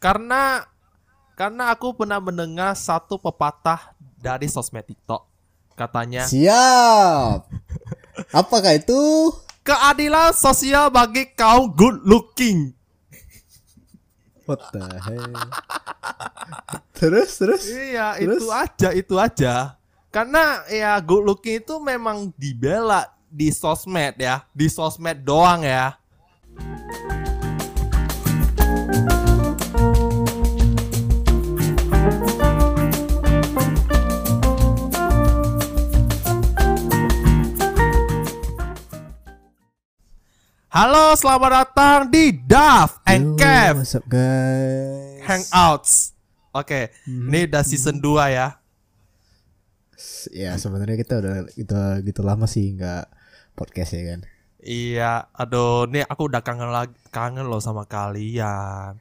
Karena karena aku pernah mendengar satu pepatah dari sosmed TikTok. Katanya Siap. Apakah itu? keadilan sosial bagi kaum good looking. What the hell? terus terus. Iya, Terus? itu aja, itu aja. Karena ya good looking itu memang dibela di sosmed ya, di sosmed doang ya. Halo, selamat datang di Daf and Kev What's up guys? Hangouts. Oke, Mhm. ini udah season 2 ya. Ya sebenarnya kita udah gitu gitu lama sih nggak podcast ya kan. Iya, aduh, nih aku udah kangen lagi, kangen loh sama kalian.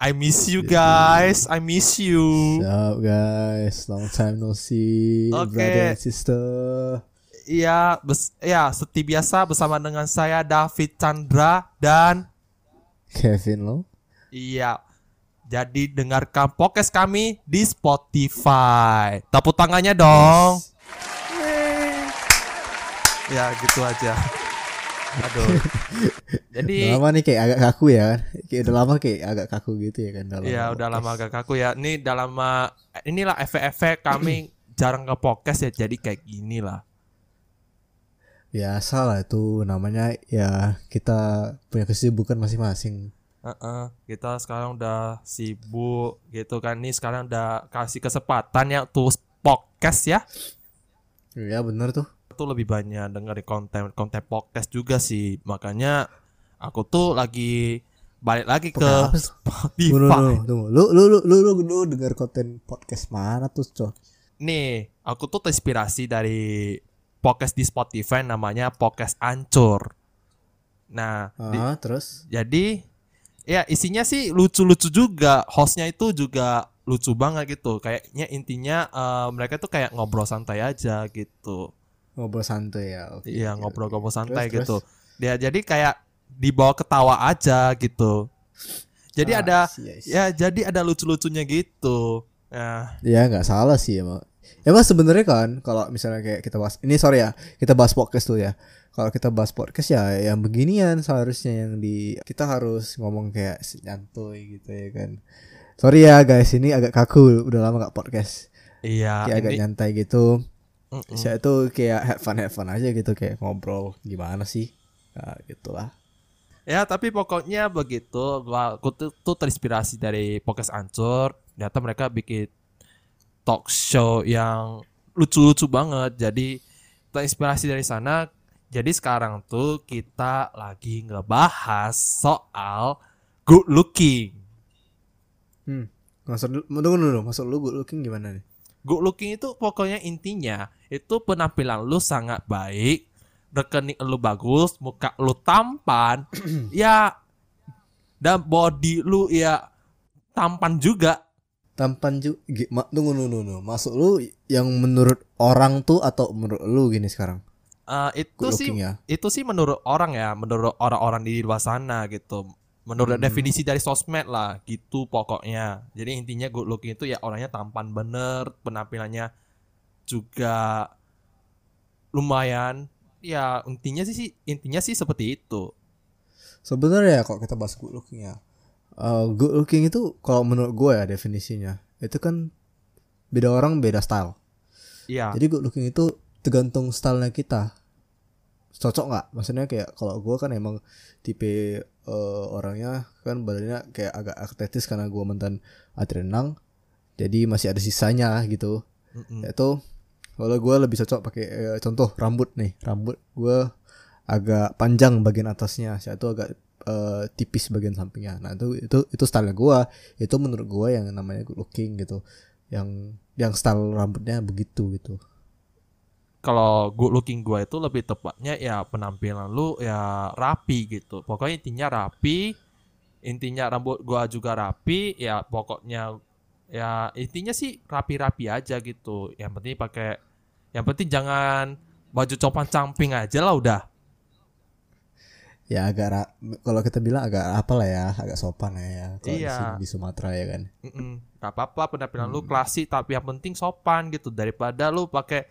I miss you guys, I miss you. What's up guys? Long time no see, Oke. brother and sister. Iya, bes ya seperti biasa bersama dengan saya David Chandra dan Kevin lo. iya. Jadi dengarkan podcast kami di Spotify. Tepuk tangannya dong. Ya, gitu aja. Aduh. Jadi Udah lama nih kayak agak kaku ya kan? Kayak udah lama kayak agak kaku gitu ya kan dalam Iya udah lama agak kaku ya. Ini dalam lama inilah efek-efek kami jarang ke podcast ya jadi kayak gini lah. Biasa lah itu namanya ya kita punya kesibukan masing-masing. Heeh, kita sekarang udah sibuk gitu kan. Nih sekarang udah kasih kesempatan ya tuh podcast ya. Iya bener tuh. Itu lebih banyak dengerin konten konten podcast juga sih. Makanya aku tuh lagi balik lagi ke? Spotify. Tunggu, tunggu. Lu lu lu lu lu, lu denger konten podcast mana tuh, Cok? Nih, aku tuh terinspirasi dari podcast di Spotify namanya Podcast Ancur. Nah, di- Ah, terus Jadi ya isinya sih lucu-lucu juga. Hostnya itu juga lucu banget gitu. Kayaknya intinya eh, mereka tuh kayak ngobrol santai aja gitu. ngobrol santai ya. Oke. Iya ngobrol-ngobrol santai Terus, gitu. terus. Dia jadi kayak dibawa ketawa aja gitu. Jadi Ah, ada I see, I see. ya jadi ada lucu-lucunya gitu. Nah, Ya nggak salah sih emang. Emang sebenarnya kan kalau misalnya kayak kita bahas ini sorry ya kita bahas podcast tuh ya. Kalau kita bahas podcast ya yang beginian seharusnya yang di kita harus ngomong kayak nyantuy gitu ya kan. Sorry ya guys ini agak kaku udah lama gak podcast. iya Kayak agak ini nyantai gitu. Mm-mm. Saya tuh kayak have fun have fun aja gitu kayak ngobrol gimana sih. Nah, gitulah. Ya tapi pokoknya begitu gua aku tuh, tuh terinspirasi dari podcast Ancur ternyata mereka bikin talk show yang lucu-lucu banget jadi terinspirasi dari sana jadi sekarang tuh kita lagi ngebahas soal good looking Hmm. Maksud lu, tunggu dulu, maksud lu good looking gimana nih? good looking itu pokoknya intinya itu penampilan lu sangat baik rekening lu bagus muka lu tampan ya dan body lu ya tampan juga Tampan juga tunggu tunggu tunggu. Maksud lu yang menurut orang tuh atau menurut lu gini sekarang? Eh, itu sih ya. itu sih menurut orang ya menurut orang-orang di luar sana gitu menurut Hmm. definisi dari sosmed lah gitu pokoknya jadi intinya good looking itu ya orangnya tampan bener penampilannya juga lumayan ya intinya sih sih- intinya sih seperti itu Sebenarnya kalau kita bahas good looking ya. Eh, good looking itu kalau menurut gue ya definisinya itu kan beda orang beda style. Iya Jadi good looking itu tergantung stylenya kita. Cocok nggak? Maksudnya kayak kalau gue kan emang tipe eh, orangnya kan badannya kayak agak atletis karena gue mantan atlet renang. Jadi masih ada sisanya gitu. Mm-mm. Yaitu kalau gue lebih cocok pakai eh, contoh rambut nih. Rambut gue agak panjang bagian atasnya, saya tuh agak eh, tipis bagian sampingnya. Nah itu itu itu style gue. Itu menurut gue yang namanya good looking gitu. Yang yang style rambutnya begitu gitu. kalau good looking gue itu lebih tepatnya ya penampilan lu ya rapi gitu pokoknya intinya rapi intinya rambut gua juga rapi ya pokoknya ya intinya sih rapi-rapi aja gitu yang penting pakai yang penting jangan baju compan camping aja lah udah ya agak kalau kita bilang agak apa lah ya agak sopan lah ya. Kalau di Iya. di Sumatera ya kan. Mm-mm. Gak apa-apa penampilan Hmm. lu klasik tapi yang penting sopan gitu. Daripada lu pakai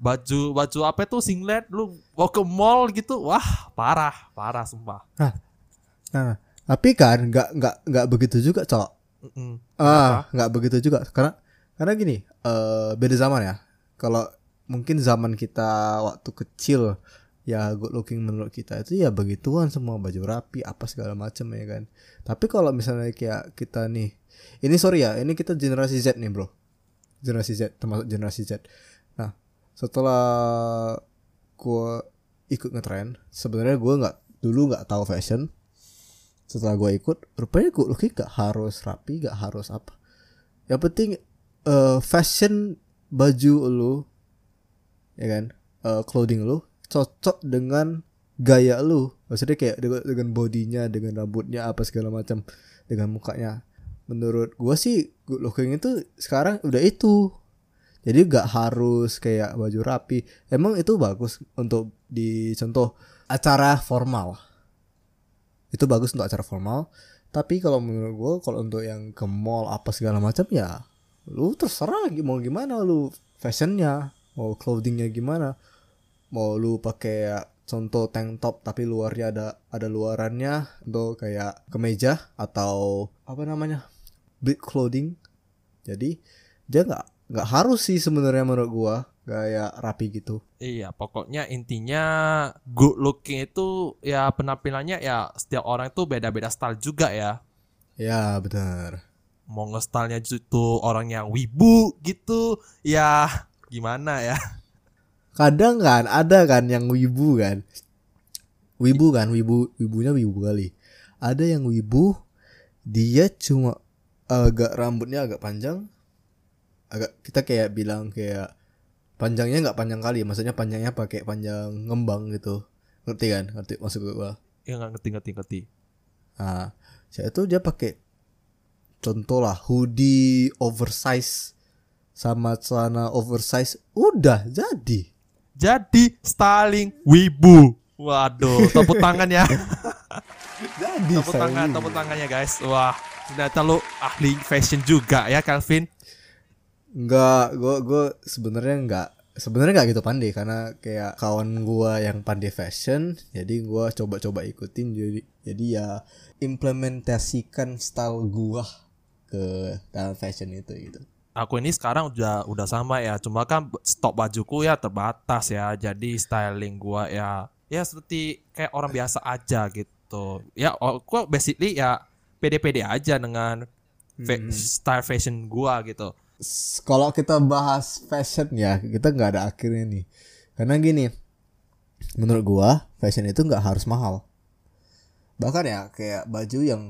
baju baju apa itu singlet lu mau ke mall gitu wah parah parah sumpah. Nah tapi kan nggak nggak nggak begitu juga cok. Mm-mm. ah nggak begitu juga. Karena karena gini eh beda zaman ya. Kalau mungkin zaman kita waktu kecil ya good looking menurut kita itu ya begituan semua baju rapi apa segala macam ya kan. Tapi kalau misalnya kayak kita nih ini sorry ya ini kita generasi Z nih bro. Generasi Z termasuk generasi Z. Nah setelah gua ikut ngetren sebenarnya gua nggak dulu nggak tahu fashion. Setelah gua ikut rupanya good looking gak harus rapi gak harus apa. Yang penting eh, fashion baju lu ya kan eh, clothing lu cocok dengan gaya lu. Maksudnya kayak dengan, bodinya dengan rambutnya apa segala macam dengan mukanya. Menurut gua sih good looking itu sekarang udah itu. Jadi gak harus kayak baju rapi. Emang itu bagus untuk di contoh acara formal. Itu bagus untuk acara formal. Tapi kalau menurut gua kalau untuk yang ke mall apa segala macam ya lu terserah mau gimana lu fashionnya mau clothingnya gimana mau lu pakai contoh tank top tapi luarnya ada ada luarannya untuk kayak kemeja atau apa namanya big clothing jadi dia nggak nggak harus sih sebenarnya menurut gua kayak rapi gitu Iya, pokoknya intinya good looking itu ya penampilannya ya setiap orang itu beda-beda style juga ya. ya benar Mau nge-stylenya itu orang yang wibu gitu, ya gimana ya? Kadang kan ada kan yang wibu kan. Wibu kan wibu wibunya wibu kali. Ada yang wibu dia cuma agak rambutnya agak panjang. Agak kita kayak bilang kayak panjangnya nggak panjang kali maksudnya panjangnya pakai panjang ngembang gitu. Ngerti kan? Ngerti maksud gua? Ya nggak ngerti ngerti ngerti. nah saya itu dia pakai contoh lah hoodie oversize sama celana oversize. Udah jadi Jadi styling wibu. Waduh, tepuk tangan ya. jadi tepuk tangan, tepuk tangannya guys. Wah, ternyata lu ahli fashion juga ya, Calvin. Enggak, gue gue sebenarnya enggak sebenarnya enggak gitu pandai karena kayak kawan gua yang pandai fashion, jadi gua coba-coba ikutin jadi jadi ya implementasikan style gua ke dalam fashion itu gitu. Aku ini sekarang udah udah sama ya, cuma kan stok bajuku ya terbatas ya. Jadi styling gua ya ya seperti kayak orang biasa aja gitu. Ya aku basically ya pede-pede aja dengan fa- Hmm. style fashion gua gitu. Kalau kita bahas fashion ya, kita nggak ada akhirnya nih. Karena gini, menurut gua fashion itu nggak harus mahal. Bahkan ya kayak baju yang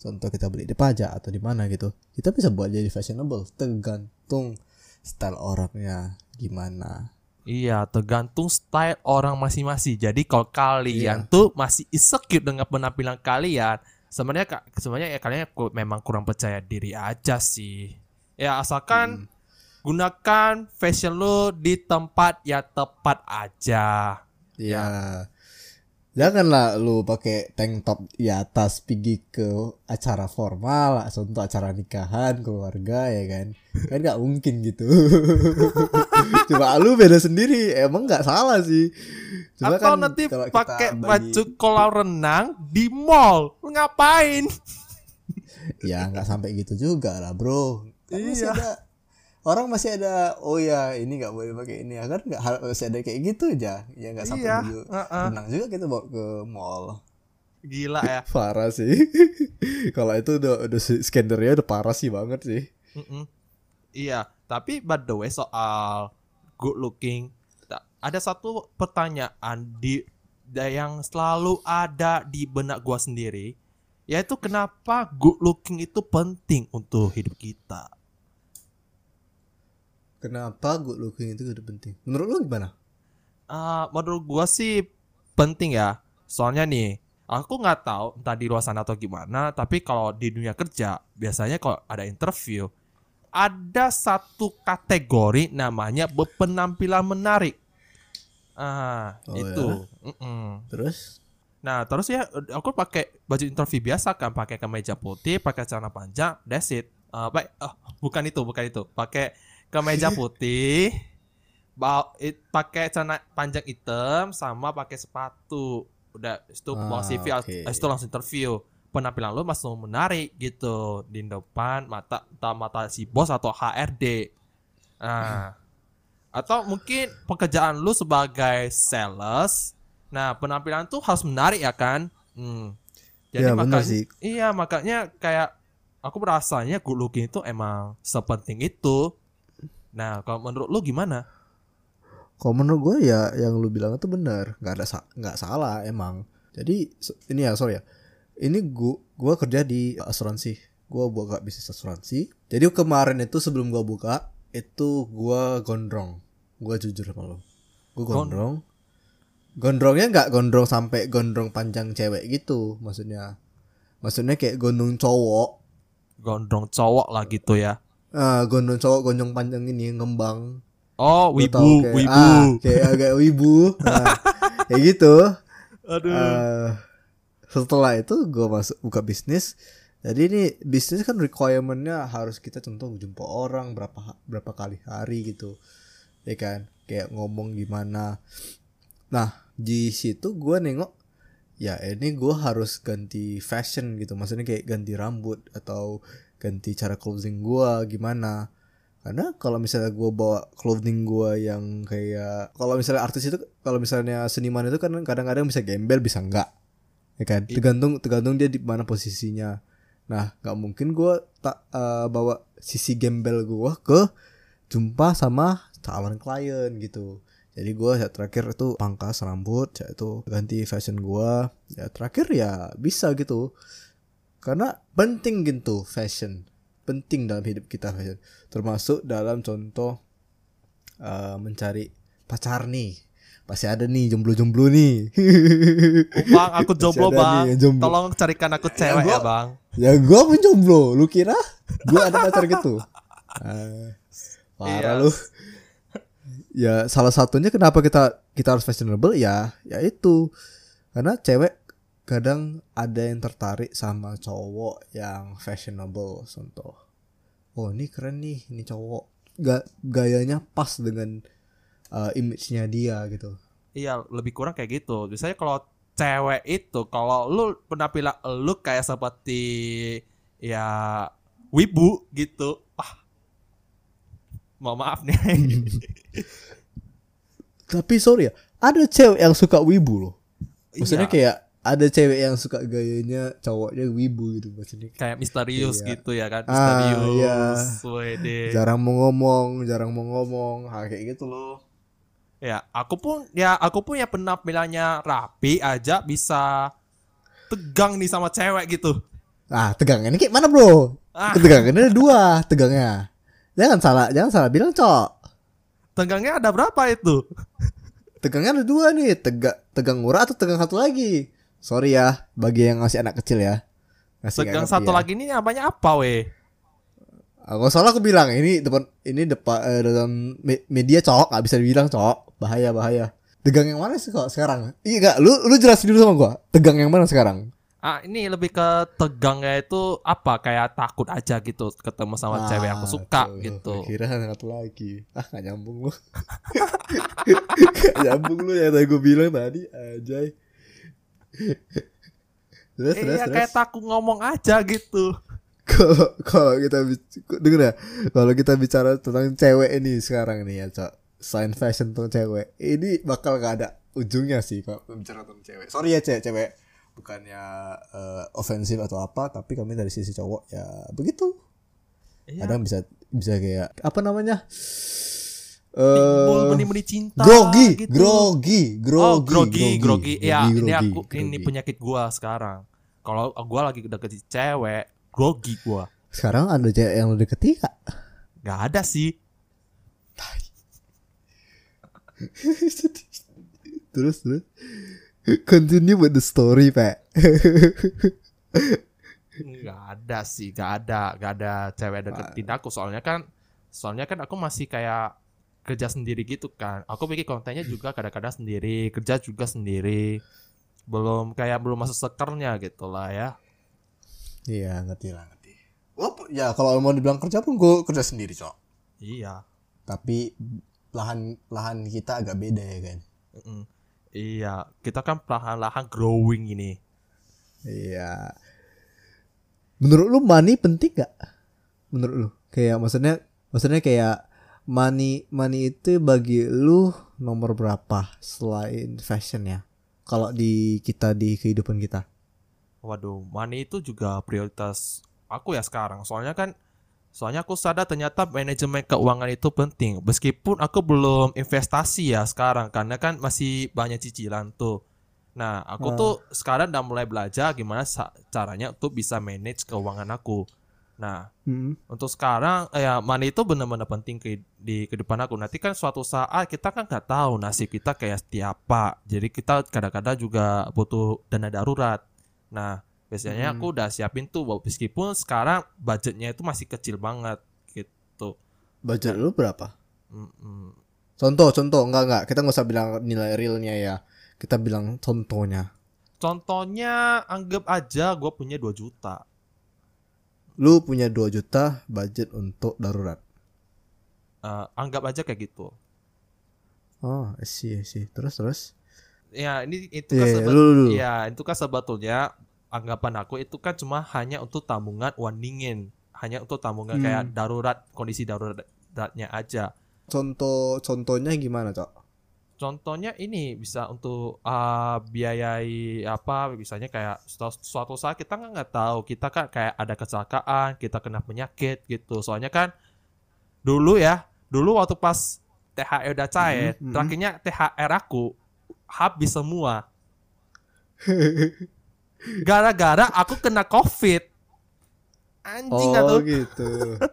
contoh kita beli di pajak atau di mana gitu, kita bisa buat jadi fashionable, tergantung style orangnya gimana. Iya, tergantung style orang masing-masing. Jadi kalau kalian Iya. tuh masih insecure dengan penampilan kalian, sebenarnya sebenarnya ya kalian memang kurang percaya diri aja sih. Ya asalkan gunakan fashion lo di tempat yang tepat aja. Ya. Janganlah lu pakai tank top di atas pergi ke acara formal, contoh acara nikahan keluarga ya kan. Kan nggak mungkin gitu. Coba lu beda sendiri, emang nggak salah sih. Cuma Atau kan nanti pakai bagi- baju kolam renang di mall. Lu ngapain? Ya nggak sampai gitu juga lah bro. Kan masih Iya. ada orang masih ada oh ya ini nggak boleh pakai ini ya kan nggak harus masih ada kayak gitu aja ya nggak sampai Iya, baju uh-uh. renang juga kita bawa ke mall Gila ya. parah sih kalau itu udah udah skandernya udah parah sih banget sih Mm-mm. Iya, tapi by the way soal good looking, ada satu pertanyaan di yang selalu ada di benak gua sendiri, yaitu kenapa good looking itu penting untuk hidup kita. Kenapa good looking itu udah penting menurut lu gimana Ah, menurut gua sih penting ya. Soalnya nih, aku nggak tahu entah di luar sana atau gimana, tapi kalau di dunia kerja biasanya kalau ada interview ada satu kategori namanya berpenampilan menarik. Ah, Oh, itu. Mm-mm. terus Nah, terus ya aku pakai baju interview biasa kan, pakai kemeja putih, pakai celana panjang, that's it. Uh, baik, oh, bukan itu, bukan itu. Pakai kemeja putih, bawa pakai celana panjang hitam sama pakai sepatu. Udah itu bawa Ah, CV, oke. habis itu langsung interview. Penampilan lu masih menarik gitu di depan mata entah mata si bos atau HRD. Nah, atau mungkin pekerjaan lu sebagai sales nah penampilan tuh harus menarik ya kan hmm. Ya, benar makanya sih. iya makanya kayak aku merasanya good looking itu emang sepenting itu nah kalau menurut lu gimana? Kalau menurut gue ya yang lu bilang itu benar, nggak ada sa- nggak salah emang. Jadi ini ya sorry ya, ini gua gua kerja di asuransi, gua buka bisnis asuransi. Jadi kemarin itu sebelum gua buka itu gua gondrong, gua jujur sama lo, gua Gon- gondrong. Gondrongnya nggak gondrong sampai gondrong panjang cewek gitu, maksudnya. Maksudnya kayak gondrong cowok, gondrong cowok lah gitu ya ah gondrong cowok gondrong panjang ini ngembang. oh wibu kayak, wibu. ah, kayak agak wibu. Nah, kayak gitu. Aduh. Eh, setelah itu gue masuk buka bisnis. Jadi ini bisnis kan requirementnya harus kita contoh jumpa orang berapa berapa kali hari gitu. Ya kan? Kayak ngomong gimana. Nah di situ gue nengok ya ini gue harus ganti fashion gitu. Maksudnya kayak ganti rambut atau ganti cara clothing gue gimana? Karena kalau misalnya gue bawa clothing gue yang kayak kalau misalnya artis itu kalau misalnya seniman itu kan kadang-kadang bisa gembel bisa enggak. Ya kan? Tergantung tergantung dia di mana posisinya. Nah nggak mungkin gue tak eh, bawa sisi gembel gue ke jumpa sama calon klien gitu. Jadi gue ya terakhir itu pangkas rambut ya itu ganti fashion gue ya terakhir ya bisa gitu karena penting gitu fashion. Penting dalam hidup kita fashion. Termasuk dalam contoh eh, mencari pacar nih. Pasti ada nih jomblo-jomblo nih. Bang aku jomblo bang. nih jomblo. tolong carikan aku cewek gua- ya bang. ya gue pun jomblo. Lu kira? Gue ada pacar gitu? Ah, parah Iya. lu. Ya salah satunya kenapa kita kita harus fashionable? Ya ya itu. Karena cewek kadang ada yang tertarik sama cowok yang fashionable contoh oh ini keren nih ini cowok Ga, gayanya pas dengan uh, image-nya dia gitu Iya, lebih kurang kayak gitu. Biasanya kalau cewek itu kalau lu penampilan lu kayak seperti ya wibu gitu. Ah. Mau maaf nih. tapi sorry ya ada cewek yang suka wibu loh maksudnya Iya, kayak ada cewek yang suka gayanya cowoknya wibu gitu maksudnya kayak misterius Iya. gitu ya kan. Ah, Misterius. iya. Wede. jarang mau ngomong jarang mau ngomong hal kayak gitu loh Ya, aku pun ya aku pun ya penampilannya rapi aja bisa tegang nih sama cewek gitu. ah tegangannya kayak mana bro Ah. tegangannya ada dua tegangnya jangan salah jangan salah bilang cok Tegangnya ada berapa itu? tegangnya ada dua nih tegak tegang murah atau tegang satu lagi sorry ya bagi yang masih anak kecil ya Masih Tegang satu ya. lagi ini namanya apa weh? Ah, nggak salah aku bilang ini depan ini depan eh, dalam me- media cok nggak bisa dibilang cok bahaya bahaya tegang yang mana sih kok sekarang iya gak lu lu jelasin dulu sama gua tegang yang mana sekarang Ah ini lebih ke tegangnya itu apa kayak takut aja gitu ketemu sama cewek yang aku Ah, suka tuh, gitu. Kira satu lagi. Ah gak nyambung lu. gak nyambung lu yang tadi gue bilang tadi Ajay. Terus terus Iya terus. kayak takut ngomong aja gitu. Kalau kalau kita denger ya, kalau kita bicara tentang cewek ini sekarang nih ya, Cok. Selain fashion tentang cewek, ini bakal gak ada ujungnya sih kalau bicara tentang cewek. Sorry ya cewek, cewek bukannya eh, ofensif atau apa, tapi kami dari sisi cowok ya begitu. Iya. kadang bisa bisa kayak apa namanya Timbul eh meni-meni cinta grogi, gitu. grogi grogi oh grogi grogi, ya grogi, ini aku grogi. ini penyakit gua sekarang. Kalau gua lagi deketin cewek, grogi gua. sekarang ada cewek yang lu deketi gak? Gak ada sih. terus terus continue with the story pak Gak ada sih, gak ada, gak ada cewek deketin aku. Soalnya kan, soalnya kan aku masih kayak kerja sendiri gitu kan. Aku bikin kontennya juga kadang-kadang sendiri, kerja juga sendiri. belum kayak belum masuk sekernya gitu lah ya Iya ngerti lah ngerti. Walaupun ya kalau mau dibilang kerja pun gue kerja sendiri cok. iya Tapi lahan lahan kita agak beda ya kan. Mm-mm. iya kita kan perlahan-lahan growing ini Iya. Menurut lu money penting gak? Menurut lu? Kayak maksudnya maksudnya kayak money money itu bagi lu nomor berapa selain fashion ya? Kalau di kita di kehidupan kita. Waduh, money itu juga prioritas aku ya sekarang. Soalnya kan, soalnya aku sadar ternyata manajemen keuangan itu penting. Meskipun aku belum investasi ya sekarang, karena kan masih banyak cicilan tuh. Nah, aku Ah. tuh sekarang udah mulai belajar gimana caranya untuk bisa manage keuangan aku. Nah, Hmm. untuk sekarang eh, ya money itu benar-benar penting ke, di kehidupan aku. Nanti kan suatu saat kita kan nggak tahu nasib kita kayak seperti apa. Jadi kita kadang-kadang juga butuh dana darurat. Nah, biasanya Hmm. aku udah siapin tuh meskipun sekarang budgetnya itu masih kecil banget gitu. Budget lu berapa? Mm-mm. Contoh contoh enggak enggak kita nggak usah bilang nilai realnya ya. Kita bilang contohnya. Contohnya anggap aja gue punya 2 juta. Lu punya 2 juta budget untuk darurat. Eh, anggap aja kayak gitu. Oh, I see, I see. Terus terus. Ya, ini itu Iya, kan iya, sebet- lu, lu, lu. ya, itu kan sebetulnya anggapan aku itu kan cuma hanya untuk tabungan uang dingin, hanya untuk tabungan Hmm. kayak darurat, kondisi daruratnya aja. Contoh contohnya gimana, Cok? Contohnya ini bisa untuk uh, biayai apa, misalnya kayak suatu, suatu saat kita kan nggak tahu, kita kan kayak ada kecelakaan, kita kena penyakit gitu. Soalnya kan dulu ya, dulu waktu pas THR udah cair, Mhm, mhm. terakhirnya THR aku habis semua. Gara-gara aku kena COVID. Anjing nggak tuh? gitu.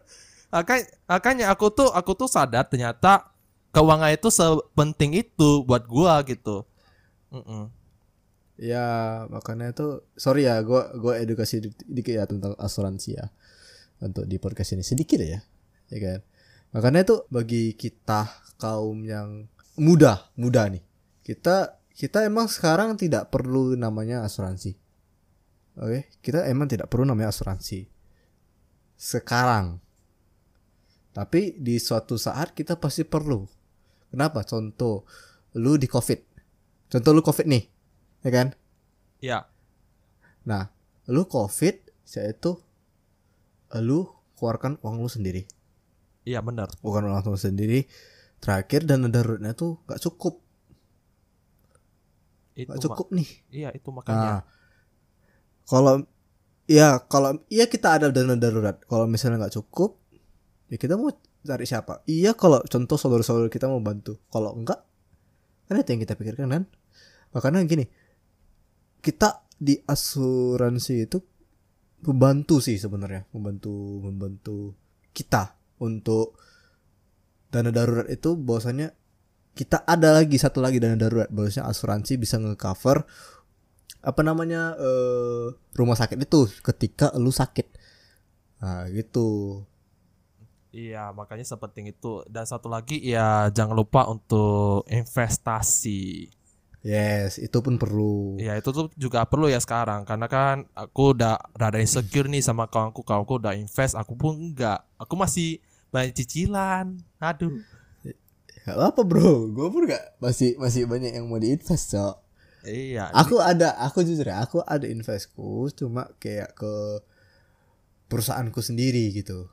Makanya, makanya aku tuh aku tuh sadar ternyata keuangan itu sepenting itu buat gua gitu. Mm-mm. ya, makanya itu sorry ya, gua gua edukasi di- dikit ya tentang asuransi ya. Untuk di podcast ini sedikit ya. Ya kan? Makanya itu bagi kita kaum yang muda, muda nih. Kita kita emang sekarang tidak perlu namanya asuransi. Oke, kita emang tidak perlu namanya asuransi. Sekarang. Tapi di suatu saat kita pasti perlu. Kenapa? Contoh, lu di COVID. Contoh lu COVID nih, ya kan? Ya, Nah, lu COVID, saya itu lu keluarkan uang lu sendiri. iya benar. Bukan uang lu sendiri. Terakhir dana daruratnya tuh gak cukup, Itu gak cukup nih. iya itu makanya. Nah, kalau ya kalau iya kita ada dana darurat. Kalau misalnya nggak cukup, ya kita mau cari siapa? Iya kalau contoh saudara-saudara kita mau bantu. Kalau enggak, kan itu yang kita pikirkan kan. Makanya gini, kita di asuransi itu membantu sih sebenarnya, membantu membantu kita untuk dana darurat itu bahwasanya kita ada lagi satu lagi dana darurat bahwasanya asuransi bisa ngecover apa namanya eh, rumah sakit itu ketika lu sakit nah gitu Iya, makanya sepenting itu. Dan satu lagi ya jangan lupa untuk investasi. yes itu pun perlu. Ya itu tuh juga perlu ya sekarang. Karena kan aku udah rada insecure nih sama kawanku kawanku udah invest aku pun enggak. Aku masih banyak cicilan. Aduh. Gak apa bro. Gue pun gak masih masih banyak yang mau diinvest cok. Iya. Aku ada aku jujur ya aku ada investku cuma kayak ke perusahaanku sendiri gitu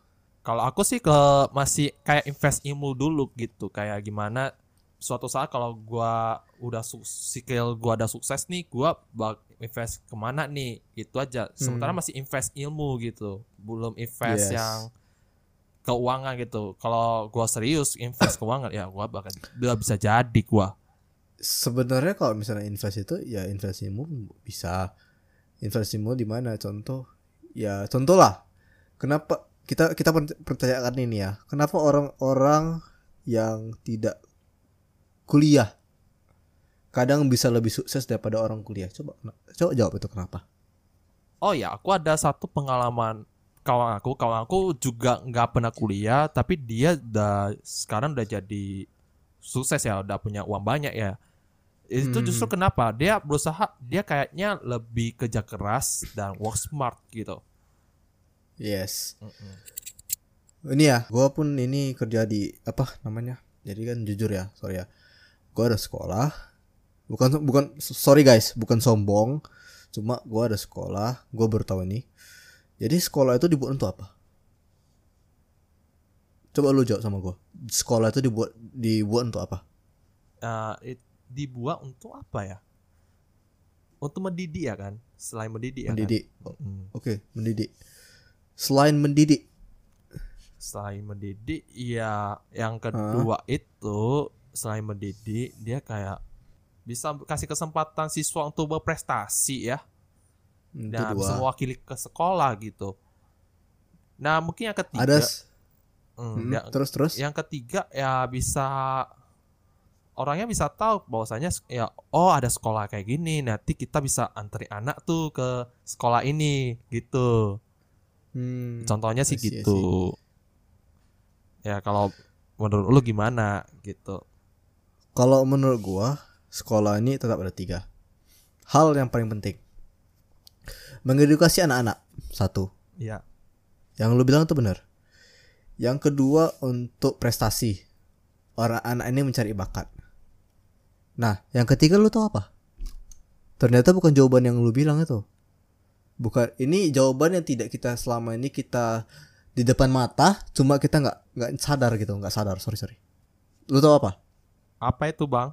kalau aku sih ke masih kayak invest ilmu dulu gitu. Kayak gimana suatu saat kalau gua udah skill gua ada sukses nih gua bak invest ke mana nih? Itu aja. Sementara masih invest ilmu gitu. Belum invest Yes. yang keuangan gitu. Kalau gua serius invest keuangan ya gua bakal udah bisa jadi gua. Sebenarnya kalau misalnya invest itu ya investasimu bisa. Investasimu di mana? Contoh ya contoh lah kenapa kita kita per- pertanyakan ini ya kenapa orang-orang yang tidak kuliah kadang bisa lebih sukses daripada orang kuliah coba coba jawab itu kenapa Oh ya, aku ada satu pengalaman kawan aku, kawan aku juga nggak pernah kuliah, tapi dia udah sekarang udah jadi sukses ya, udah punya uang banyak ya. Itu Hmm. justru kenapa dia berusaha dia kayaknya lebih kerja keras dan work smart gitu. Yes. Mm-mm. Ini ya, gua pun ini kerja di apa namanya? Jadi kan jujur ya, sorry ya. Gua ada sekolah. Bukan bukan sorry guys, bukan sombong. Cuma gua ada sekolah, gua baru tahu ini. Jadi sekolah itu dibuat untuk apa? Coba lu jawab sama gua. Sekolah itu dibuat dibuat untuk apa? Eh, it- dibuat untuk apa ya? Untuk mendidik ya kan? Selain mendidik ya Mendidik. kan? Mm. Oke, mendidik. Selain mendidik, Selain mendidik, ya yang kedua itu selain mendidik dia kayak bisa kasih kesempatan siswa untuk berprestasi ya. itu Nah, bisa mewakili ke sekolah gitu. Nah, mungkin yang ketiga, Ada Hmm, Hmm, yang, terus terus. yang ketiga ya bisa orangnya bisa tahu bahwasanya ya oh ada sekolah kayak gini, nanti kita bisa antri anak tuh ke sekolah ini gitu. Hmm, Contohnya sih I gitu. Ya kalau menurut lu gimana gitu? Kalau menurut gua, sekolah ini tetap ada tiga. Hal yang paling penting. Mengedukasi anak-anak. Satu. Ya, Yang lu bilang itu benar. Yang kedua untuk prestasi. Orang anak ini mencari bakat. Nah, yang ketiga lu tahu apa? Ternyata bukan jawaban yang lu bilang itu. Bukan ini jawaban yang tidak kita selama ini kita di depan mata, cuma kita nggak nggak sadar gitu, nggak sadar. Sorry sorry. Lu tahu apa? apa itu bang?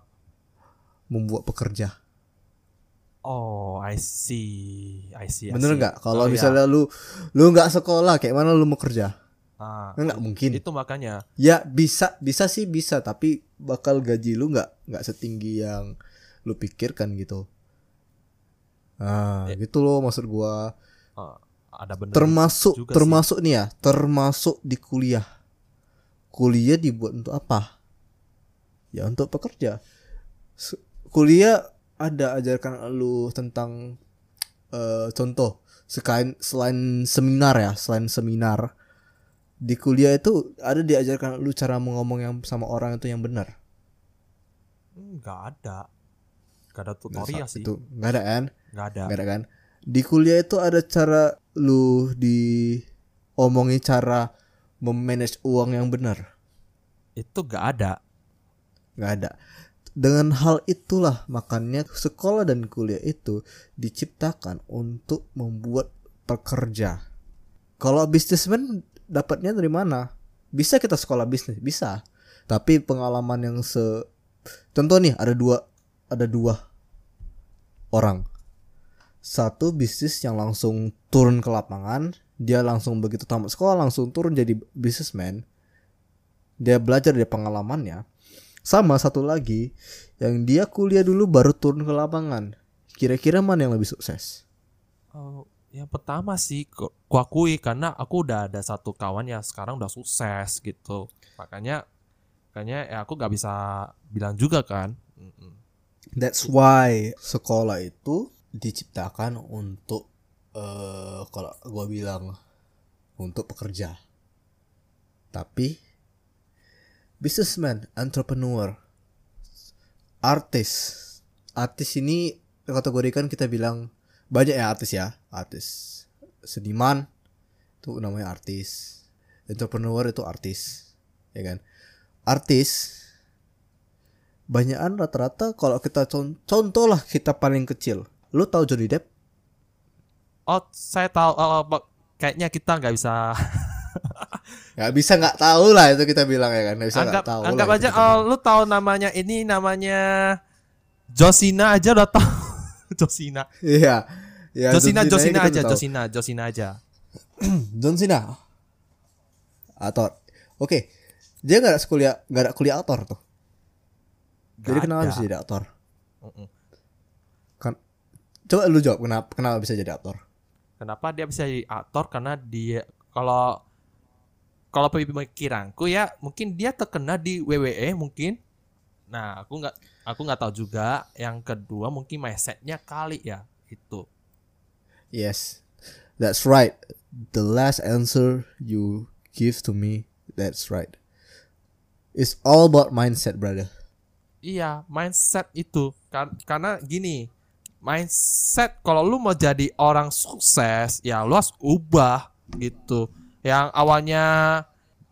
Membuat pekerja. Oh, I see, I see. I Bener see. nggak? Kalau Oh, ya. misalnya lu lu nggak sekolah, kayak mana lu mau kerja? Ah, nggak mungkin. itu makanya. Ya bisa, bisa sih bisa, tapi bakal gaji lu nggak nggak setinggi yang lu pikirkan gitu. Nah, Ya. gitu loh maksud gua. ah, ada benar. Termasuk juga termasuk nih ya, termasuk di kuliah. Kuliah dibuat untuk apa? Ya untuk pekerja. Kuliah ada ajarkan lu tentang eh, contoh selain selain seminar ya, selain seminar di kuliah itu ada diajarkan lu cara ngomong yang sama orang itu yang benar. Nggak ada. Nggak ada tutorial sih. Itu nggak ada kan? Nggak ada. Nggak ada kan? Di kuliah itu ada cara lu diomongi cara memanage uang yang benar. Itu nggak ada. nggak ada. Dengan hal itulah makanya sekolah dan kuliah itu diciptakan untuk membuat pekerja. Kalau bisnismen dapatnya dari mana? Bisa kita sekolah bisnis, bisa. Tapi pengalaman yang se contoh nih ada dua ada dua orang. Satu bisnis yang langsung turun ke lapangan, dia langsung begitu tamat sekolah langsung turun jadi businessman. Dia belajar dari pengalamannya. Sama satu lagi yang dia kuliah dulu baru turun ke lapangan. Kira-kira mana yang lebih sukses? Oh, yang pertama sih ku ku akui karena aku udah ada satu kawan yang sekarang udah sukses gitu. Makanya makanya ya aku nggak bisa bilang juga kan. Mm-mm. That's why sekolah itu diciptakan untuk eh kalau gua bilang untuk pekerja. Tapi businessman, entrepreneur, artis. Artis ini kategorikan kita bilang banyak ya artis ya, artis. Seniman itu namanya artis. Entrepreneur itu artis. Ya kan? Artis banyakan rata-rata kalau kita con- contoh lah kita paling kecil. Lu tahu Johnny Depp? Oh, saya tahu oh, oh, kayaknya kita nggak bisa Gak bisa nggak tahu lah itu kita bilang ya kan. Nggak bisa nggak tahu. anggap lah aja oh, lu tahu namanya ini namanya Josina aja udah tahu Josina. Iya. Ya, Josina Josina aja. Josina Josina aja. John Cena. Oke. Dia nggak ada kuliah nggak ada kuliah aktor tuh. Jadi kenapa ada. bisa jadi aktor? Mm-mm. Kan coba lu jawab kenapa kenapa bisa jadi aktor? Kenapa dia bisa jadi aktor? Karena dia kalau kalau pemikiranku ya mungkin dia terkena di WWE mungkin. Nah aku nggak aku nggak tahu juga. Yang kedua mungkin mindsetnya kali ya itu. Yes. That's right. The last answer you give to me, that's right. It's all about mindset, brother. Iya, mindset itu kan karena gini, mindset kalau lu mau jadi orang sukses, ya lu harus ubah gitu. Yang awalnya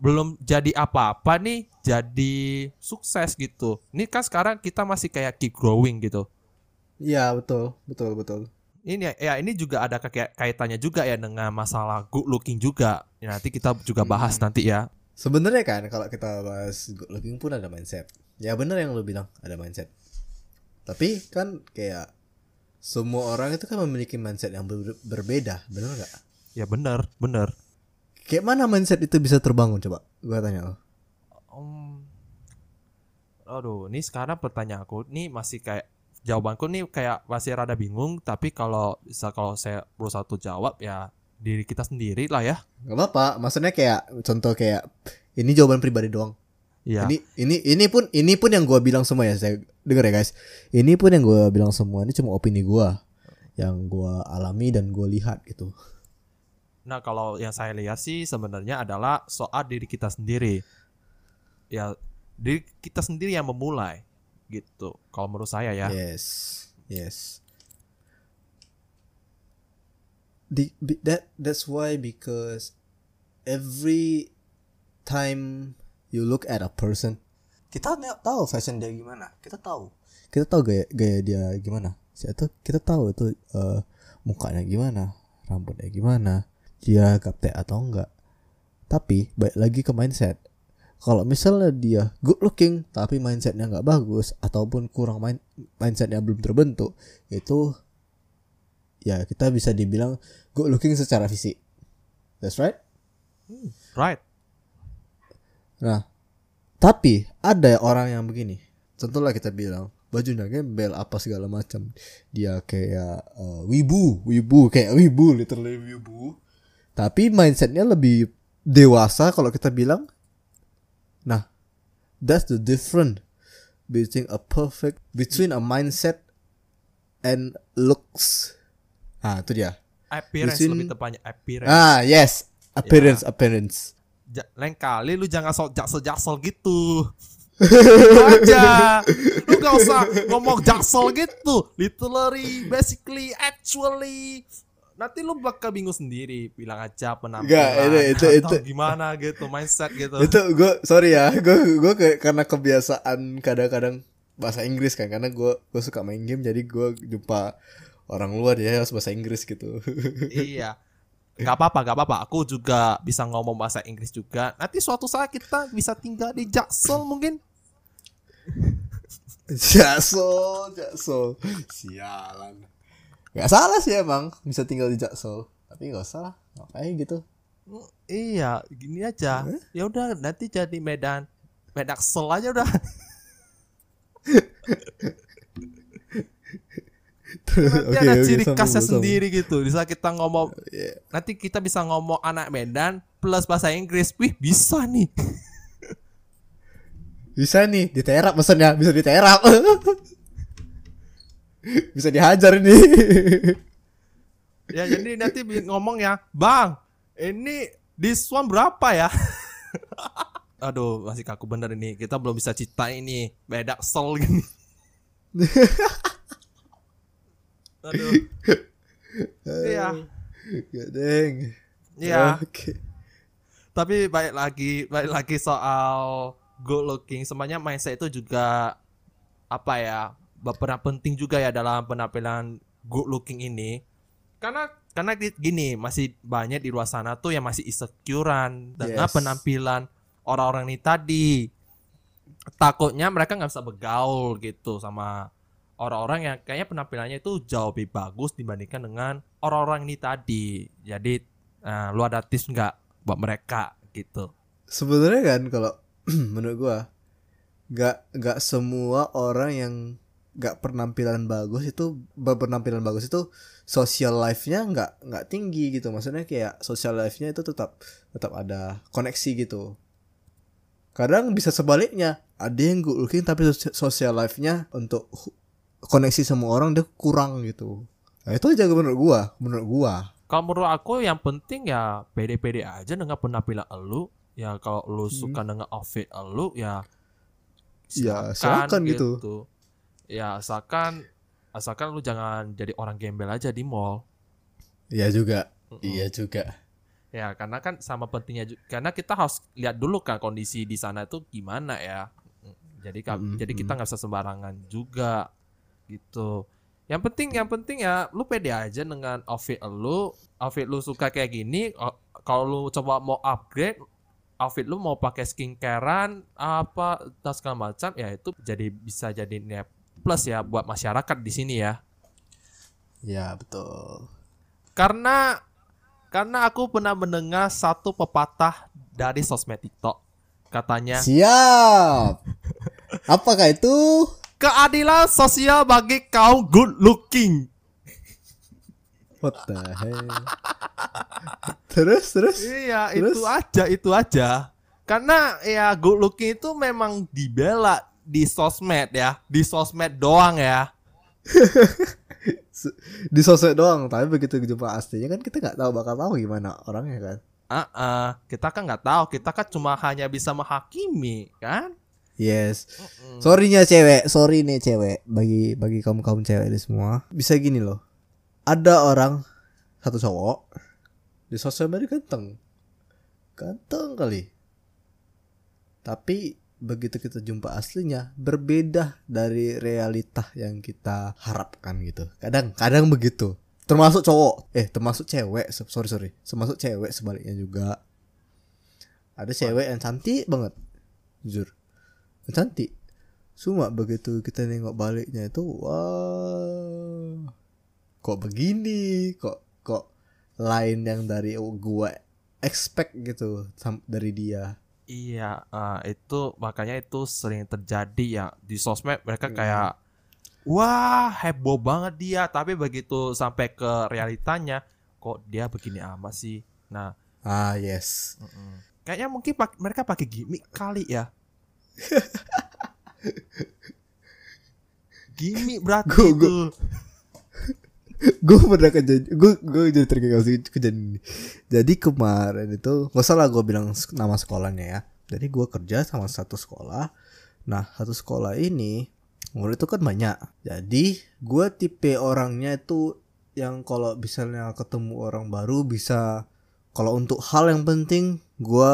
belum jadi apa-apa nih jadi sukses gitu. Ini kan sekarang kita masih kayak keep growing gitu. Iya betul betul betul. Ini ya ini juga ada kayak kaitannya juga ya dengan masalah good looking juga. Ya, nanti kita juga bahas nanti ya. Sebenarnya kan kalau kita bahas good looking pun ada mindset. Ya bener yang lu bilang ada mindset. Tapi kan kayak semua orang itu kan memiliki mindset yang ber- berbeda, bener nggak? Ya bener, bener. Kayak mana mindset itu bisa terbangun coba? Gua tanya lo. Om, aduh, ini sekarang pertanyaan aku, ini masih kayak jawabanku nih kayak masih rada bingung. Tapi kalau bisa kalau saya berusaha tuh jawab ya diri kita sendiri lah ya. Gak apa-apa, maksudnya kayak contoh kayak ini jawaban pribadi doang. Iya. Ini ini ini pun ini pun yang gua bilang semua ya, saya dengar ya guys. Ini pun yang gua bilang semua ini cuma opini gua yang gua alami dan gua lihat gitu. Nah, kalau yang saya lihat sih sebenarnya adalah soal diri kita sendiri. Ya, diri kita sendiri yang memulai gitu. Kalau menurut saya ya. Yes. Yes. The, that that's why because every time you look at a person. Kita tahu fashion dia gimana. Kita tahu. Kita tahu gaya gaya dia gimana. Itu kita tahu itu eh, mukanya gimana rambutnya gimana dia gaptek atau enggak. Tapi baik lagi ke mindset. Kalau misalnya dia good looking tapi mindsetnya nggak bagus ataupun kurang mind mindsetnya belum terbentuk itu ya kita bisa dibilang good looking secara fisik. That's right? Right. Nah tapi ada orang yang begini. Contohnya kita bilang bajunya gembel apa segala macam. Dia kayak eh, wibu wibu kayak wibu literally wibu. Tapi mindsetnya lebih dewasa kalau kita bilang nah that's the difference between a perfect between a mindset and looks. Ah itu dia. Appearance Between- lebih tepatnya appearance. ah yes appearance appearance. Ja- lain kali lu jangan sok jaksel-jaksel gitu. Gitu aja. Lu gak usah ngomong jaksel gitu. Literally, basically, actually. Nanti lu bakal bingung sendiri. Bilang aja penampilan. Nggak, itu- itu- atau itu- gimana gitu, mindset gitu. itu gue sorry ya gue gue ke- karena kebiasaan kadang-kadang bahasa Inggris kan karena gue gue suka main game jadi gue jumpa orang luar dia harus bahasa Inggris gitu iya. Gak apa-apa, gak apa-apa. Aku juga bisa ngomong bahasa Inggris juga. Nanti suatu saat kita bisa tinggal di Jaksel mungkin. Jaksel Jaksel sialan Gak salah sih emang bisa tinggal di Jaksel tapi gak usah ngapain gitu Mm, Iya, gini aja. Ya udah nanti jadi Medan Medaksel aja udah. nanti Oke, ada oke, ciri sambung, khasnya sambung. sendiri gitu. Bisa kita ngomong Iya. nanti kita bisa ngomong anak Medan plus bahasa Inggris. Wih, bisa nih. bisa nih diterap pesannya bisa diterap bisa dihajar ini ya jadi nanti ngomong ya, "Bang, ini this one berapa ya?" Aduh, masih kaku bener ini. Kita belum bisa cita ini. Medaksel gini. Aduh. Iya. Gadeng. Iya. Oke. Tapi balik lagi, balik lagi soal good looking. Semuanya mindset itu juga apa ya berperan penting juga ya dalam penampilan good looking ini. Karena karena gini masih banyak di luar sana tuh yang masih insecurean dengan Yes. penampilan orang-orang ini tadi. Takutnya mereka nggak bisa bergaul gitu sama orang-orang yang kayaknya penampilannya itu jauh lebih bagus dibandingkan dengan orang-orang ini tadi. Jadi nah, lu ada tips nggak buat mereka gitu? Sebenarnya kan kalau menurut gua nggak nggak semua orang yang nggak penampilan bagus itu berpenampilan bagus itu social life-nya nggak nggak tinggi gitu maksudnya kayak social life-nya itu tetap tetap ada koneksi gitu kadang bisa sebaliknya ada yang good looking tapi social life-nya untuk koneksi sama orang dia kurang gitu nah, itu aja menurut gua menurut gua Kalau menurut aku yang penting ya pede-pede aja dengan penampilan elu. Ya kalau lu suka dengan outfit elu ya Ya, silakan gitu. Ya asalkan asalkan lu jangan jadi orang gembel aja di mall. Iya juga. Mm-mm. Iya juga. Ya karena kan sama pentingnya karena kita harus lihat dulu kan kondisi di sana itu gimana ya. Mm, Jadi ka- Mm-mm, jadi kita nggak bisa sembarangan juga gitu. Yang penting yang penting ya lu pede aja dengan outfit lu. Outfit lu suka kayak gini. Kalau lu coba mau upgrade outfit lu mau pakai skincarean apa dan segala macam ya itu jadi bisa jadi nilai plus ya buat masyarakat di sini ya. Ya betul. Karena karena aku pernah mendengar satu pepatah dari sosmed TikTok. Katanya, Siap. Apakah itu? Keadilan sosial bagi kaum good looking. What the hell? terus terus. Iya, Terus? itu aja, itu aja. Karena ya good looking itu memang dibela di sosmed ya, di sosmed doang ya. Di sosmed doang, tapi begitu jumpa aslinya kan kita nggak tahu bakal tahu gimana orangnya kan. Ah, ah, kita kan nggak tahu, kita kan cuma hanya bisa menghakimi, kan? Yes. Mm-mm. Sorrynya cewek, sorry nih cewek bagi bagi kaum kaum cewek ini semua. Bisa gini loh. Ada orang satu cowok di sosial media ganteng, ganteng kali. Tapi begitu kita jumpa aslinya berbeda dari realita yang kita harapkan gitu. Kadang kadang begitu. Termasuk cowok, eh termasuk cewek. so- Sorry sorry, termasuk cewek sebaliknya juga. Ada cewek yang cantik banget, jujur cantik. Cuma begitu kita nengok baliknya itu wah kok begini? Kok kok lain yang dari gua expect gitu dari dia? Iya, ah, itu makanya itu sering terjadi ya di sosmed. Mereka kayak wah heboh banget dia, tapi begitu sampai ke realitanya kok dia begini amat sih. Nah, ah yes. Mm-mm. kayaknya mungkin mereka pakai gimmick kali ya. Gimmick berarti Gua- itu. gua- gue pernah kejadian gue gue jadi teringat sih kejadian ini. Jadi kemarin itu nggak salah gue bilang nama sekolahnya ya. Jadi gue kerja sama satu sekolah. Nah satu sekolah ini murid itu kan banyak. Jadi gue tipe orangnya itu yang kalau misalnya ketemu orang baru bisa kalau untuk hal yang penting gue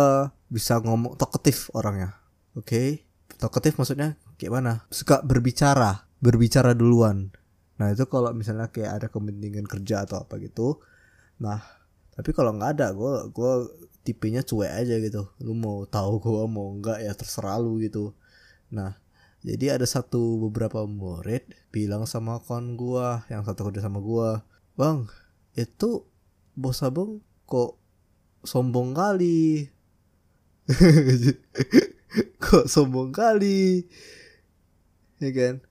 bisa ngomong talkative orangnya oke talkative maksudnya kayak mana suka berbicara berbicara duluan Nah itu kalau misalnya kayak ada kepentingan kerja atau apa gitu. Nah tapi kalau nggak ada, gue gua tipenya cuek aja gitu. Lu mau tahu gue mau nggak ya terserah lu gitu. Nah jadi ada satu beberapa murid bilang sama kawan gue yang satu kerja sama gue, bang itu bos abang kok sombong kali. kok sombong kali, ya kan?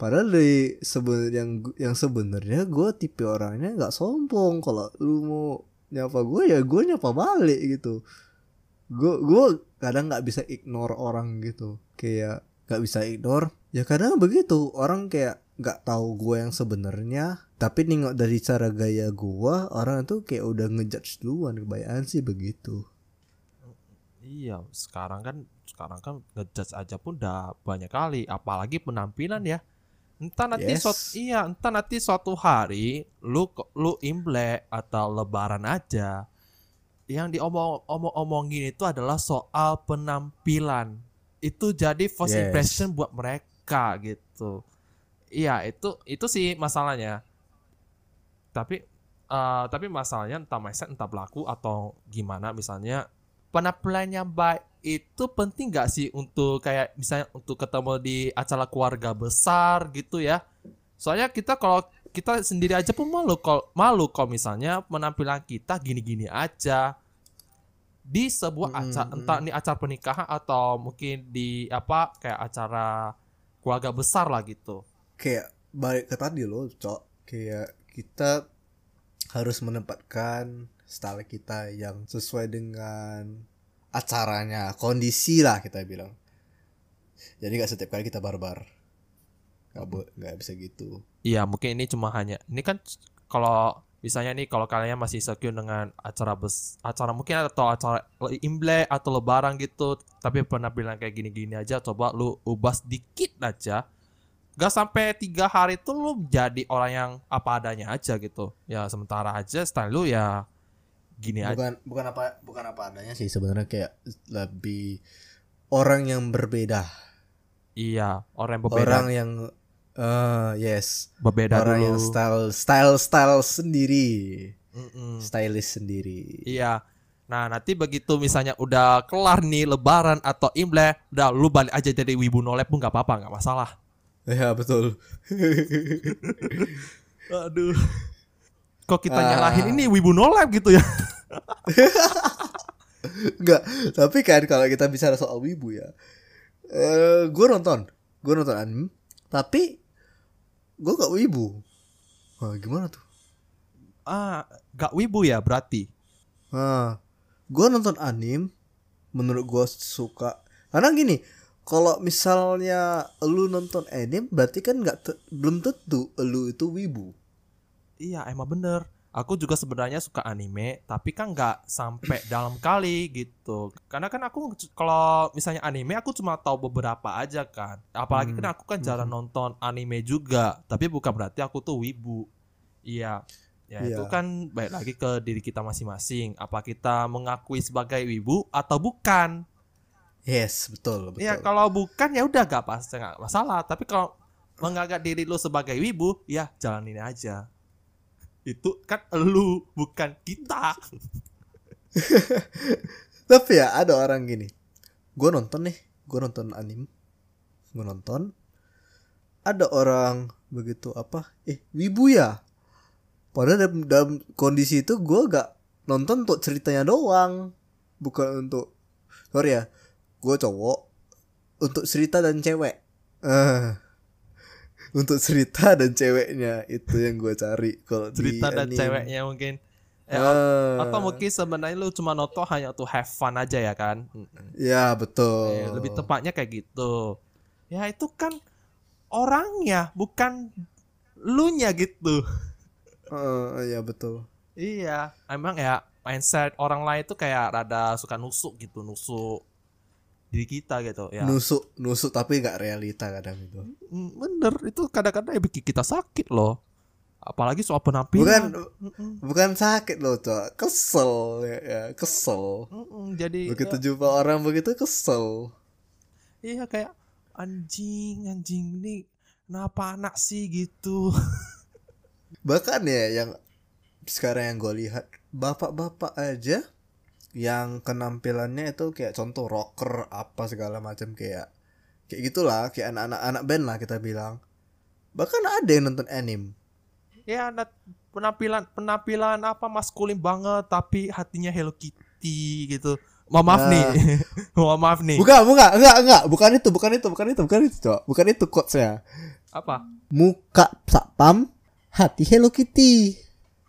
Padahal dari seben yang yang sebenarnya gue tipe orangnya nggak sombong. Kalau lu mau nyapa gue ya gue nyapa balik gitu. Gue gue kadang nggak bisa ignore orang gitu. Kayak nggak bisa ignore. Ya kadang begitu orang kayak nggak tahu gue yang sebenarnya. Tapi nengok dari cara gaya gue orang itu kayak udah ngejudge duluan. Kebanyakan sih begitu. Iya, sekarang kan sekarang kan ngejudge aja pun udah banyak kali, apalagi penampilan ya. Entah nanti Yes. suat- iya, entah nanti suatu hari lu lu Imlek atau lebaran aja. Yang diomong-omong-omongin itu adalah soal penampilan. Itu jadi first Yes. impression buat mereka gitu. Iya, itu itu sih masalahnya. Tapi eh, tapi masalahnya entah mindset entah pelaku atau gimana misalnya penampilan yang baik itu penting gak sih untuk kayak misalnya untuk ketemu di acara keluarga besar gitu ya? Soalnya kita kalau kita sendiri aja pun malu kalau malu kalau misalnya penampilan kita gini-gini aja. Di sebuah Mm, acara entah ini acara pernikahan atau mungkin di apa kayak acara keluarga besar lah gitu. Kayak balik ke tadi loh cok. Kayak kita harus menempatkan style kita yang sesuai dengan acaranya kondisi lah kita bilang. Jadi nggak setiap kali kita barbar. Nggak nggak bisa gitu. Iya mungkin ini cuma hanya ini kan kalau misalnya nih kalau kalian masih secure dengan acara bes acara mungkin atau acara imlek atau lebaran gitu tapi penampilan kayak gini-gini aja coba lu ubah sedikit aja. Gak sampai tiga hari itu lu jadi orang yang apa adanya aja gitu. Ya sementara aja style lu ya gini aja bukan bukan apa bukan apa adanya sih sebenarnya kayak lebih orang yang berbeda iya orang yang berbeda orang yang eh yes berbeda orang dulu yang style style style sendiri Mm-mm. stylish sendiri Iya. Nah, nanti begitu misalnya udah kelar nih lebaran atau imlek, udah lu balik aja jadi wibu nolep pun nggak apa-apa, nggak masalah. ya betul Aduh. Kok kita Ah. nyalahin ini wibu nolep gitu ya? Enggak, tapi kan kalau kita bicara soal wibu ya, eh gue nonton, gue nonton anime, tapi gue gak wibu. Wah, gimana tuh? Ah, gak wibu ya berarti. Nah, gue nonton anime, menurut gue suka. Karena gini, kalau misalnya lu nonton anime, berarti kan nggak te- belum tentu lu itu wibu. Iya, emang bener. Aku juga sebenarnya suka anime, tapi kan nggak sampai dalam kali gitu. Karena kan aku kalau misalnya anime aku cuma tahu beberapa aja kan. Apalagi Hmm. kan aku kan jarang nonton anime juga, tapi bukan berarti aku tuh wibu. Iya. Ya itu Iya. kan baik lagi ke diri kita masing-masing. Apa kita mengakui sebagai wibu atau bukan? Yes, betul, betul. Iya, kalau bukan ya udah gak pasti nggak masalah. Tapi kalau menganggap diri lu sebagai wibu, ya jalanin aja. Itu kan lu bukan kita. Tapi ya ada orang gini. Gue nonton nih, gue nonton anime, gue nonton. Ada orang begitu apa? Eh, wibu ya. Padahal dalam, dalam kondisi itu gue gak nonton untuk ceritanya doang, bukan untuk sorry ya, gue cowok untuk cerita dan cewek. Eh, untuk cerita dan ceweknya itu yang gue cari kalau di Cerita dan anime. ceweknya mungkin. Eh, Eh, atau mungkin sebenarnya lu cuma nonton hanya untuk have fun aja ya kan? Ya betul. Eh, lebih tepatnya kayak gitu. Ya itu kan orangnya, bukan lu nya gitu. Eh, ya betul. Iya, emang ya mindset orang lain tuh kayak rada suka nusuk gitu, nusuk diri kita gitu ya. nusuk nusuk tapi nggak realita kadang itu Mm, Bener, itu kadang-kadang ya bikin kita sakit loh. Apalagi soal bukan penampilan. Mm-mm, bukan sakit loh cok kesel ya, ya kesel mm-mm, jadi begitu ya, jumpa orang begitu kesel iya kayak anjing, anjing ini kenapa anak sih gitu. bahkan ya yang sekarang yang gue lihat bapak-bapak aja yang penampilannya itu kayak contoh rocker apa segala macam kayak kayak gitulah kayak anak-anak anak band lah kita bilang bahkan ada yang nonton anime ya ada penampilan penampilan apa maskulin banget tapi hatinya Hello Kitty gitu. Mohon maaf Ah. nih. Mohon maaf nih. bukan bukan enggak enggak bukan itu bukan itu bukan itu bukan itu cok bukan itu quotesnya Apa? muka satpam hati Hello Kitty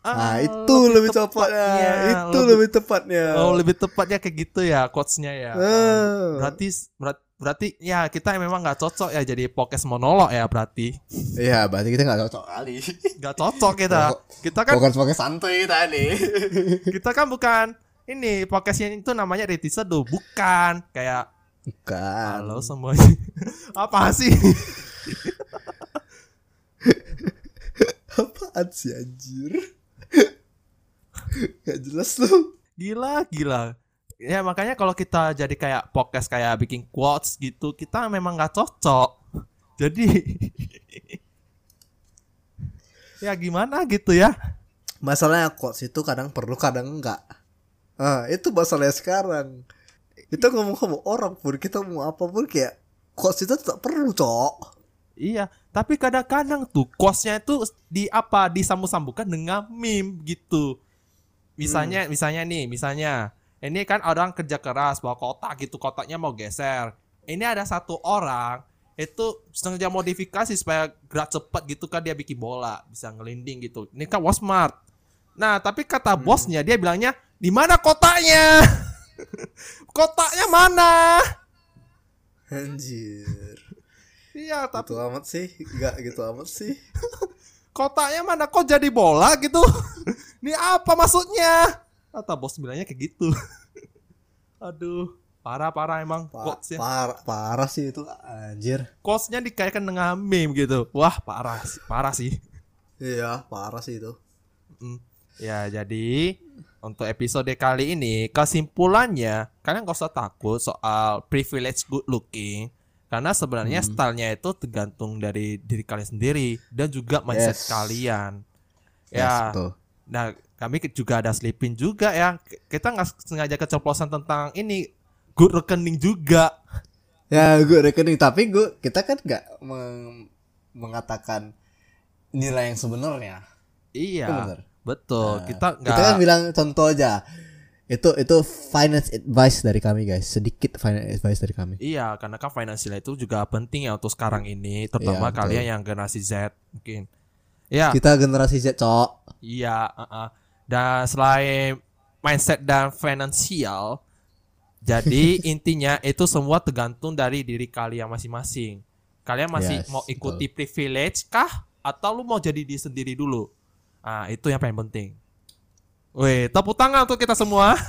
Nah, Ah, itu lebih, tepatnya. Itu lebih, tepatnya. Oh, lebih tepatnya kayak gitu ya quotesnya ya. Eh. Berarti berat- berarti ya kita memang nggak cocok ya jadi podcast monolog ya berarti. Iya, berarti kita nggak cocok kali. Nggak cocok kita. Kita kan Bukan sebagai santuy tadi. kita kan bukan ini podcastnya itu namanya Riti Seduh, bukan kayak Bukan. halo semuanya. Apa sih? Apaan sih anjir? Gak jelas lu. Gila, gila. Ya makanya kalau kita jadi kayak podcast kayak bikin quotes gitu, kita memang nggak cocok. Jadi ya gimana gitu ya? Masalahnya quotes itu kadang perlu, kadang enggak. Ah, itu masalahnya sekarang. Kita ngomong-ngomong orang pun kita mau apa pun kayak quotes itu tetap perlu, Cok. Iya, tapi kadang-kadang tuh quotes-nya itu di apa disambung-sambungkan dengan meme gitu. Misalnya, misalnya nih, misalnya ini kan orang kerja keras bawa kotak gitu, kotaknya mau geser. Ini ada satu orang itu sengaja modifikasi supaya gerak cepat gitu kan dia bikin bola, bisa ngelinding gitu. Ini kan Wasmart. Nah, tapi kata bosnya dia bilangnya, "Di mana kotaknya?" kotaknya mana? Anjir. Iya, tapi Gitu amat sih. Enggak gitu amat sih. kotaknya mana kok jadi bola gitu ini apa maksudnya kata bos bilangnya kayak gitu aduh parah parah emang Pa- quotesnya parah, parah sih itu anjir. quotesnya dikaitkan dengan meme gitu wah parah sih- parah sih Iya, parah sih itu. Mm. Ya, jadi untuk episode kali ini kesimpulannya kalian gak usah takut soal privilege good looking karena sebenarnya Hmm. stylenya itu tergantung dari diri kalian sendiri dan juga mindset Yes. kalian. Yes, Ya, betul. nah kami juga ada sleeping juga ya. Kita nggak sengaja keceplosan tentang ini good reckoning juga. Ya, gue rekening tapi gue kita kan nggak meng- mengatakan nilai yang sebenarnya. Iya, bener. betul. Nah, kita nggak. Kita kan bilang contoh aja. Itu itu finance advice dari kami guys, sedikit finance advice dari kami. Iya, karena kan finansial itu juga penting ya untuk sekarang ini, terutama Iya, betul. kalian yang generasi Z mungkin. Ya, Kita generasi Z, cok. iya, uh-uh. Dan selain mindset dan finansial, jadi intinya itu semua tergantung dari diri kalian masing-masing. Kalian masih Yes, mau ikuti privilege kah atau lu mau jadi diri sendiri dulu? Ah, itu yang paling penting. Weh, tepuk tangan untuk kita semua.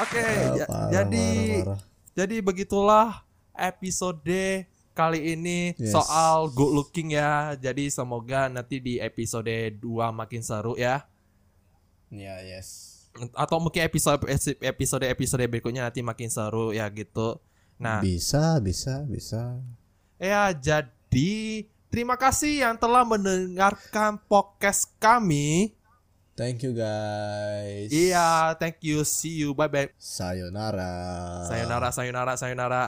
Oke, Ah, ja- parah, jadi parah, parah. jadi begitulah episode kali ini Yes. soal good looking ya. Jadi semoga nanti di episode 2 makin seru ya. Iya, yes. Atau mungkin episode episode episode berikutnya nanti makin seru ya gitu. Nah, Bisa, bisa, bisa. ya jadi terima kasih yang telah mendengarkan podcast kami. Thank you guys. Iya, thank you. See you. Bye bye. Sayonara. Sayonara, sayonara, sayonara.